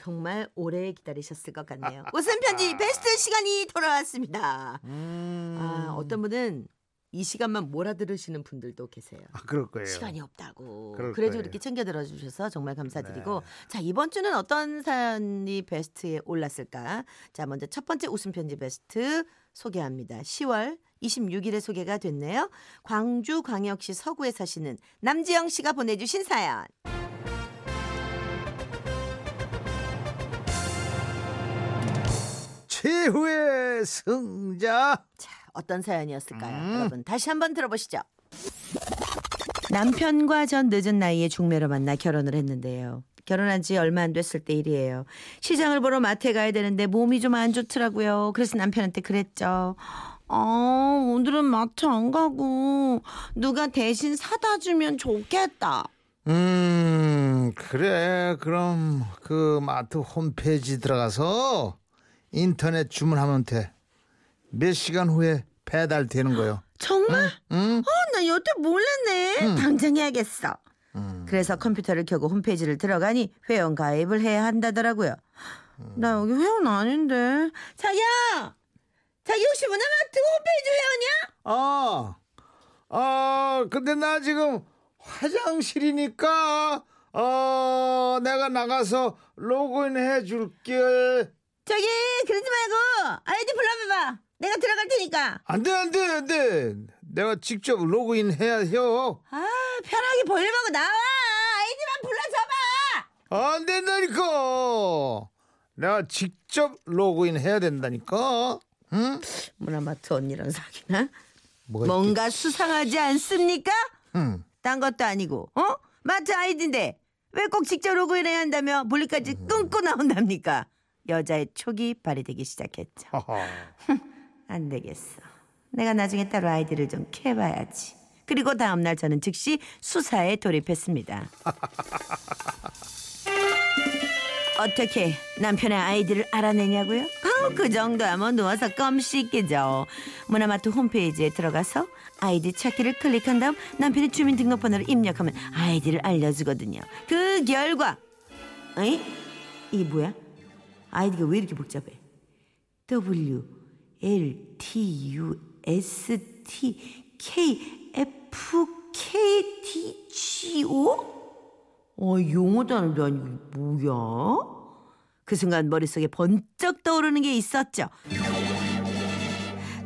정말 오래 기다리셨을 것 같네요. 웃음 편지 베스트 시간이 돌아왔습니다. 음. 아, 어떤 분은 이 시간만 몰아들으시는 분들도 계세요. 아, 그럴 거예요. 시간이 없다고. 그래도 거예요. 이렇게 챙겨 들어주셔서 정말 감사드리고. 네. 자, 이번 주는 어떤 사연이 베스트에 올랐을까? 자, 먼저 첫 번째 웃음 편지 베스트 소개합니다. 10월 26일에 소개가 됐네요. 광주광역시 서구에 사시는 남지영 씨가 보내주신 사연. 최후의 승자. 자, 어떤 사연이었을까요? 음. 여러분, 다시 한번 들어보시죠. 남편과 전 늦은 나이에 중매로 만나 결혼을 했는데요. 결혼한 지 얼마 안 됐을 때 일이에요. 시장을 보러 마트에 가야 되는데 몸이 좀 안 좋더라고요. 그래서 남편한테 그랬죠. 어, 오늘은 마트 안 가고 누가 대신 사다 주면 좋겠다. 음, 그래. 그럼 그 마트 홈페이지 들어가서 인터넷 주문하면 돼. 몇 시간 후에 배달되는 거요. 정말? 응? 어, 나 여태 몰랐네. 당장 해야겠어. 음. 그래서 컴퓨터를 켜고 홈페이지를 들어가니 회원 가입을 해야 한다더라고요. 나 여기 회원 아닌데. 자기야! 자기 혹시 문화마트 홈페이지 회원이야? 아, 아, 근데 나 지금 화장실이니까, 어, 내가 나가서 로그인 해 줄게. 저기 그러지 말고 아이디 불러봐봐. 내가 들어갈 테니까. 안 돼, 안 돼, 안 돼. 내가 직접 로그인 해야 해요. 아 편하게 볼일보고 나와. 아이디만 불러줘봐. 안 된다니까. 내가 직접 로그인 해야 된다니까. 응? 문화마트 언니랑 사귀나? 뭔가 수상하지 않습니까? 응. 딴 것도 아니고 어? 마트 아이디인데 왜 꼭 직접 로그인해야 한다며 볼일까지 끊고 나온답니까? 여자의 촉이 발휘되기 시작했죠. 안 되겠어. 내가 나중에 따로 아이디를 좀 캐봐야지. 그리고 다음날 저는 즉시 수사에 돌입했습니다. 어떻게 남편의 아이디를 알아내냐고요? 아우 그 정도야 뭐 누워서 껌 씹기죠. 문화마트 홈페이지에 들어가서 아이디 찾기를 클릭한 다음 남편의 주민등록번호를 입력하면 아이디를 알려주거든요. 그 결과 에이? 이게 뭐야? 아이디가 왜 이렇게 복잡해? W L T U S T K F K T G O? 어, 용어 단어도 아니고 뭐야? 그 순간 머릿속에 번쩍 떠오르는 게 있었죠.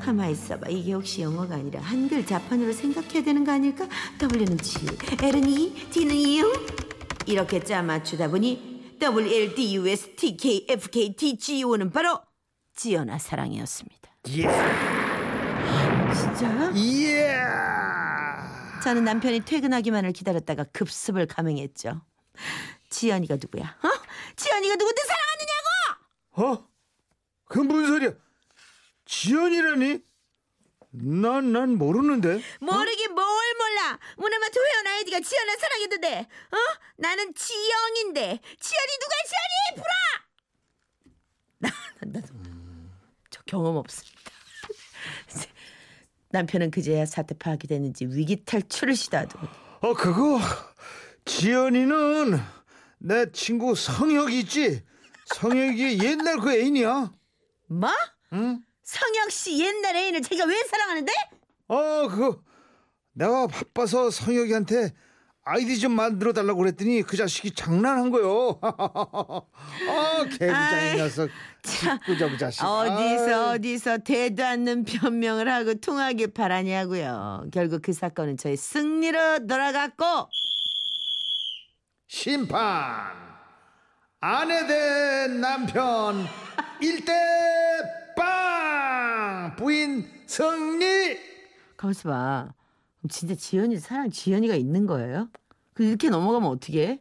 가만히 있어봐. 이게 혹시 영어가 아니라 한글 자판으로 생각해야 되는 거 아닐까? W는 G, L은 E, T는 U. 이렇게 짜 맞추다 보니 W, L, D, U, S, T, K, F, K, T, G, O는 바로 지연아 사랑이었습니다. 예. 진짜요? 예. 저는 남편이 퇴근하기만을 기다렸다가 급습을 감행했죠. 지연이가 누구야? 어? 지연이가 누군데 사랑하느냐고? 어? 그 무슨 소리야? 지연이라니? 난, 난 모르는데. 모르긴 뭘 몰라. 문화마트 회원 아이디가 지연아 사랑했는데, 어? 나는 지영인데 지연이 누가 지연이 불어? 나, 나, 나, 저 경험 없습니다. 남편은 그제야 사태 파악이 됐는지 위기 탈출을 시도하더군요. 어, 그거, 지연이는 내 친구 성혁이 있지? 성혁이 옛날 그 애인이야. 뭐? 응? 성혁 씨 옛날 애인을 자기가 왜 사랑하는데? 어, 그거, 내가 바빠서 성혁이한테 아이디 좀 만들어 달라고 그랬더니 그 자식이 장난한 거요. 아, 개구장이 녀석. 참, 꾸적 자식. 어디서 아이. 어디서 대도 않는 변명을 하고 통하길 바라냐고요. 결국 그 사건은 저의 승리로 돌아갔고 심판 아내 대 남편 일대빵 부인 승리 가만있어 봐. 진짜 지연이 사랑 지연이가 있는 거예요? 그 이렇게 넘어가면 어떻게 해?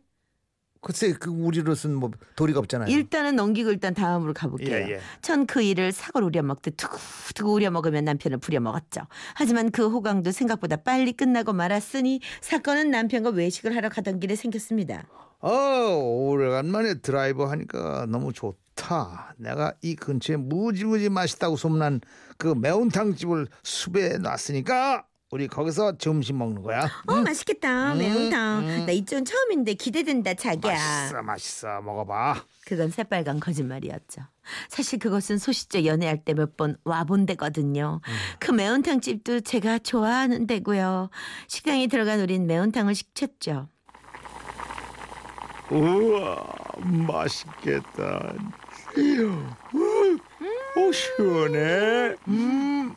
글쎄 그 우리로서는 뭐 도리가 없잖아요 일단은 넘기고 일단 다음으로 가볼게요. 예, 예. 전그 일을 사골 우려 먹듯 두고두고 우려 먹으며 남편을 부려 먹었죠. 하지만 그 호강도 생각보다 빨리 끝나고 말았으니 사건은 남편과 외식을 하러 가던 길에 생겼습니다. 어 오래간만에 드라이브 하니까 너무 좋다 내가 이 근처에 무지무지 맛있다고 소문난 그 매운탕 집을 숲에 놨으니까 우리 거기서 점심 먹는 거야. 어 맛있겠다 매운탕. 나 이쪽 처음인데 기대된다 자기야. 맛있어, 맛있어. 먹어봐. 그건 새빨간 거짓말이었죠. 사실 그것은 소시적 연애할 때 몇 번 와본 데거든요. 그 매운탕 집도 제가 좋아하는 데고요. 식당에 들어간 우린 매운탕을 시켰죠. 우와, 맛있겠다. 오, 시원해. 음.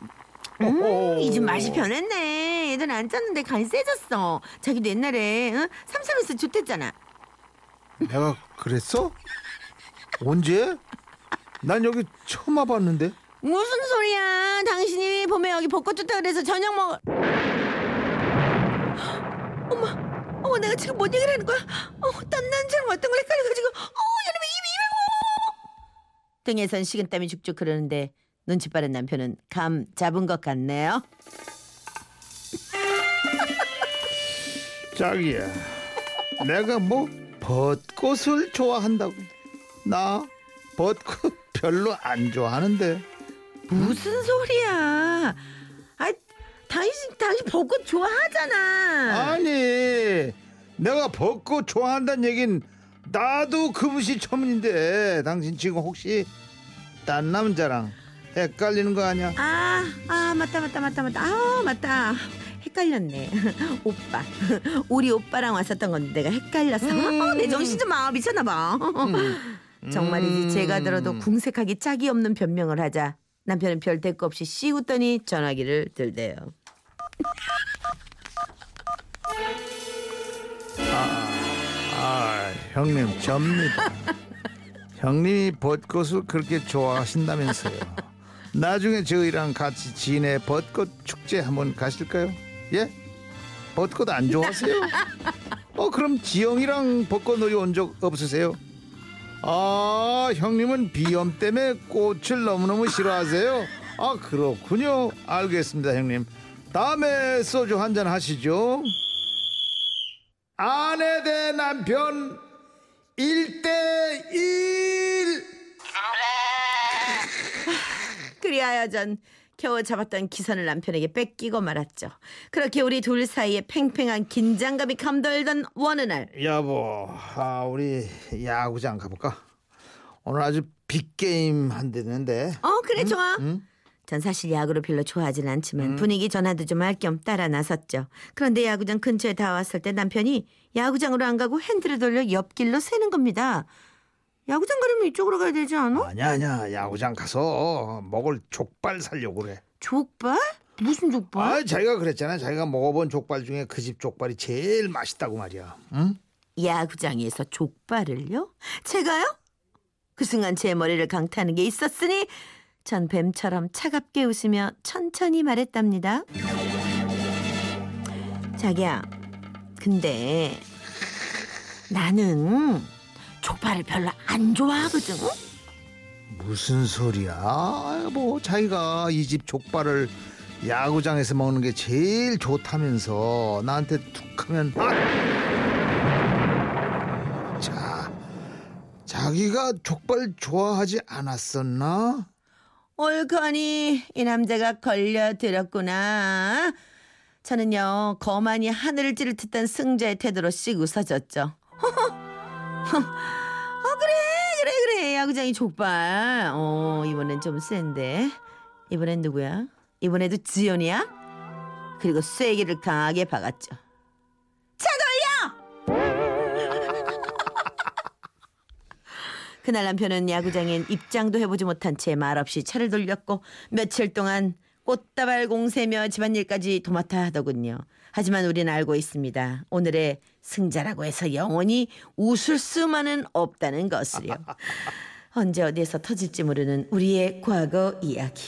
이집 맛이 변했네. 애들 안 짰는데 간이 세졌어. 자기도 옛날에 응? 삼삼에서 좋댔잖아. 내가 그랬어? 언제? 난 여기 처음 와봤는데. 무슨 소리야? 당신이 봄에 여기 벚꽃 좋다 그래서 저녁 먹. 어머, 어머, 내가 지금 뭔 얘기를 하는 거야? 어, 땀난처럼 어떤 걸 헷갈려가지고, 어, 여러분 입이 입이 등에선 식은땀이 죽죽 흐르는데 눈치 빠른 남편은 감 잡은 것 같네요. 자기야, 내가 뭐 벚꽃을 좋아한다고? 나 벚꽃 별로 안 좋아하는데. 무슨 소리야? 아, 당신 당신 벚꽃 좋아하잖아. 아니, 내가 벚꽃 좋아한다는 얘긴 나도 그분이 처음인데 당신 지금 혹시 딴 남자랑 헷갈리는 거 아니야? 아, 아 맞다 맞다 맞다 맞다. 아 맞다. 헷갈렸네. 오빠. 우리 오빠랑 왔었던 건데 내가 헷갈렸어. 음. 어, 내 정신 좀 아, 미쳤나 봐. 정말이지 제가 들어도 궁색하기 짝이 없는 변명을 하자 남편은 별 대꾸 없이 씨 웃더니 전화기를 들대요. 아, 형님 접니다. 형님이 벚꽃을 그렇게 좋아하신다면서요. 나중에 저희랑 같이 진해 벚꽃 축제 한번 가실까요? 예? 벚꽃 안 좋아하세요? 어 그럼 지영이랑 벚꽃놀이 온 적 없으세요? 아 형님은 비염 때문에 꽃을 너무너무 싫어하세요? 아 그렇군요. 알겠습니다 형님. 다음에 소주 한잔 하시죠. 아내 대 남편 1대1 그리하여 전 겨우 잡았던 기선을 남편에게 뺏기고 말았죠. 그렇게 우리 둘 사이에 팽팽한 긴장감이 감돌던 어느 날 여보 아, 우리 야구장 가볼까? 오늘 아주 빅게임 한대는데 어 그래 좋아. 응? 전 사실 야구를 별로 좋아하진 않지만 분위기 전환도 좀 할 겸 따라 나섰죠. 그런데 야구장 근처에 다 왔을 때 남편이 야구장으로 안 가고 핸들을 돌려 옆길로 새는 겁니다. 야구장 가려면 이쪽으로 가야 되지 않아? 아니야 아니야 야구장 가서 먹을 족발 살려고 그래 족발? 무슨 족발? 아 자기가 그랬잖아 자기가 먹어본 족발 중에 그 집 족발이 제일 맛있다고 말이야 응? 야구장에서 족발을요? 제가요? 그 순간 제 머리를 강타하는 게 있었으니 전 뱀처럼 차갑게 웃으며 천천히 말했답니다. 자기야, 근데 나는 족발을 별로 안 좋아하거든. 무슨 소리야 아, 뭐 자기가 이 집 족발을 야구장에서 먹는 게 제일 좋다면서 나한테 툭 하면 아! 자 자기가 족발 좋아하지 않았었나? 옳거니 이 남자가 걸려들었구나. 저는요 거만이 하늘을 찌를 듯한 승자의 태도로 씩 웃어졌죠. 어 그래 그래 그래 야구장이 족발. 어 이번엔 좀 센데. 이번엔 누구야? 이번에도 지연이야? 그리고 쐐기를 강하게 박았죠. 차 돌려! 그날 남편은 야구장엔 입장도 해보지 못한 채 말없이 차를 돌렸고 며칠 동안 꽃다발 공세며 집안일까지 도맡아 하더군요. 하지만 우리는 알고 있습니다. 오늘의 승자라고 해서 영원히 웃을 수만은 없다는 것을요. 언제 어디에서 터질지 모르는 우리의 과거 이야기.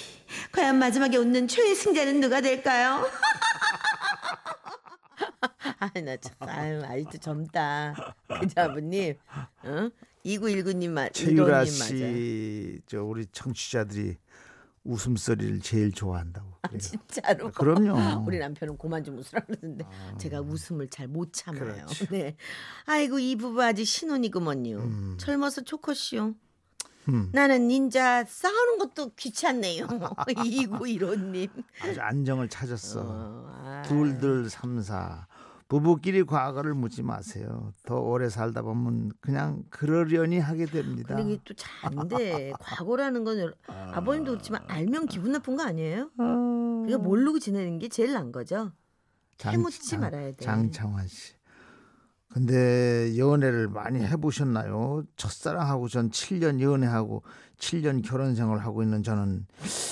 과연 마지막에 웃는 최애 승자는 누가 될까요? 아이 나 참, 아유 아직도 젊다. 그자부님, 어? 2919님 맞, 최유라. 씨, 저 우리 청취자들이 웃음소리를 제일 좋아한다고. 아. 진짜로. 그럼요. 우리 남편은 그만 좀 웃으라 그러는데 제가 웃음을 잘 못 참아요. 그렇죠. 네. 아이고 이 부부 아직 신혼이구먼요. 음. 젊어서 좋겠시오. 음. 나는 닌자 싸우는 것도 귀찮네요. 2915님. 아주 안정을 찾았어. 어, 아. 둘들 삼사 부부끼리 과거를 묻지 마세요. 더 오래 살다 보면 그냥 그러려니 하게 됩니다. 근데 이게 또 잘 안 돼. 과거라는 건 여러- 아버님도 그렇지만 알면 기분 나쁜 거 아니에요? 어... 그러니까 모르고 지내는 게 제일 난 거죠. 해묻지 말아야 돼. 장창환 씨. 근데 연애를 많이 해보셨나요? 첫사랑하고 전 7년 연애하고 7년 결혼 생활을 하고 있는 저는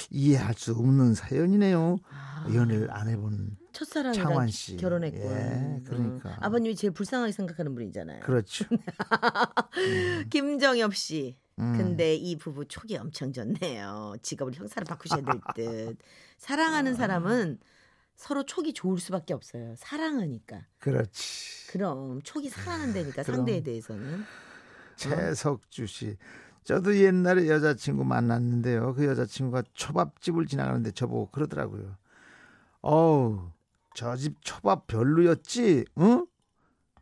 이해할 수 없는 사연이네요. 아, 연애를 안 해본 첫사랑이랑 창환 씨. 결혼했고. 예, 그러니까. 아버님이 제일 불쌍하게 생각하는 분이잖아요. 그렇죠. 김정엽 씨. 음. 근데 이 부부 촉이 엄청 좋네요. 직업을 형사로 바꾸셔야 될 듯. 아. 사랑하는 사람은 서로 촉이 좋을 수밖에 없어요. 사랑하니까. 그렇지. 그럼 촉이 상하는데니까 그럼. 상대에 대해서는. 최석주 씨. 저도 옛날에 여자친구 만났는데요. 그 여자친구가 초밥집을 지나가는데 저보고 그러더라고요. 어우, 저 집 초밥 별로였지? 응?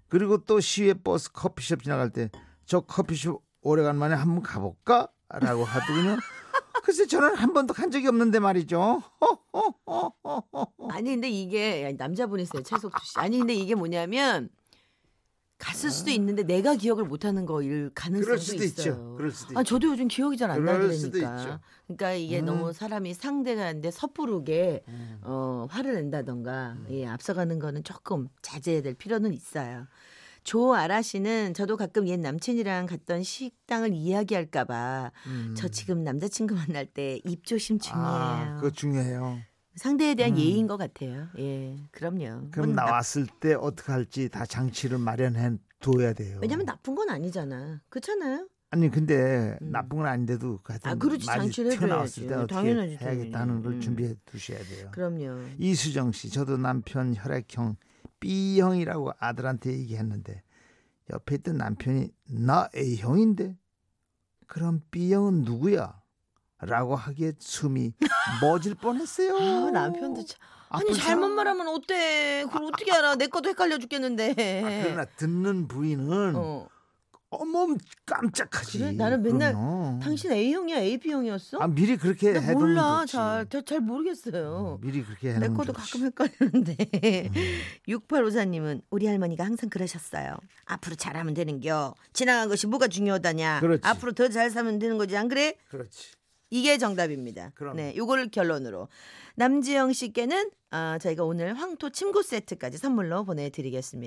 그리고 또 시외 버스 커피숍 지나갈 때 저 커피숍 오래간만에 한번 가볼까? 라고 하더군요. 글쎄 저는 한 번도 간 적이 없는데 말이죠. 아니 근데 이게 남자분이세요 최석주 씨. 아니 근데 이게 뭐냐면 갔을 수도 있는데 내가 기억을 못 하는 거일 가능성도 그럴 수도 있어요. 있죠. 그럴 수도 아 있죠. 저도 요즘 기억이 잘 안 나더라니까. 있죠. 그러니까 이게 음. 너무 사람이 상대가는데 섣부르게 음. 어, 화를 낸다던가 예, 앞서가는 거는 조금 자제해야 될 필요는 있어요. 조아라 씨는 저도 가끔 옛 남친이랑 갔던 식당을 이야기할까봐 음. 저 지금 남자친구 만날 때 입조심 중이에요. 아, 그거 중요해요. 상대에 대한 음. 예의인 것 같아요. 예, 그럼요. 그럼 뭐 나- 나왔을 때 어떻게 할지 다 장치를 마련해 둬야 돼요. 왜냐면 나쁜 건 아니잖아. 그렇잖아요. 아니 근데 음. 나쁜 건 아닌데도 하여튼 아, 그렇지. 말이 장치를 튀어나왔을. 때 어떻게 당연하지, 해야겠다는. 걸 음. 준비해 두셔야 돼요. 그럼요. 이수정 씨, 저도 남편 혈액형 B형이라고 아들한테 얘기했는데 옆에 있던 남편이 나 A형인데 그럼 B형은 누구야? 라고 하기에 숨이 멎을 뻔했어요. 아, 남편도 참. 아니 아픈 잘못 말하면 어때? 그걸 어떻게 알아? 내 것도 헷갈려 죽겠는데. 아, 그러나 듣는 부인은 어. 어머 깜짝하지. 그래? 나는 맨날 그럼요. 당신 A형이야, AB형이었어? 아 미리 그렇게 나 해두면 몰라. 좋지. 잘, 잘, 잘 모르겠어요. 음, 미리 그렇게 내 해놓으면 것도 좋지. 가끔 헷갈리는데. 음. 6854님은 우리 할머니가 항상 그러셨어요. 앞으로 잘하면 되는겨. 지나간 것이 뭐가 중요하다냐. 그렇지. 앞으로 더잘 살면 되는 거지, 안 그래? 그렇지. 이게 정답입니다. 그럼. 네, 요거를 결론으로 남지영 씨께는 아, 저희가 오늘 황토 침구 세트까지 선물로 보내드리겠습니다.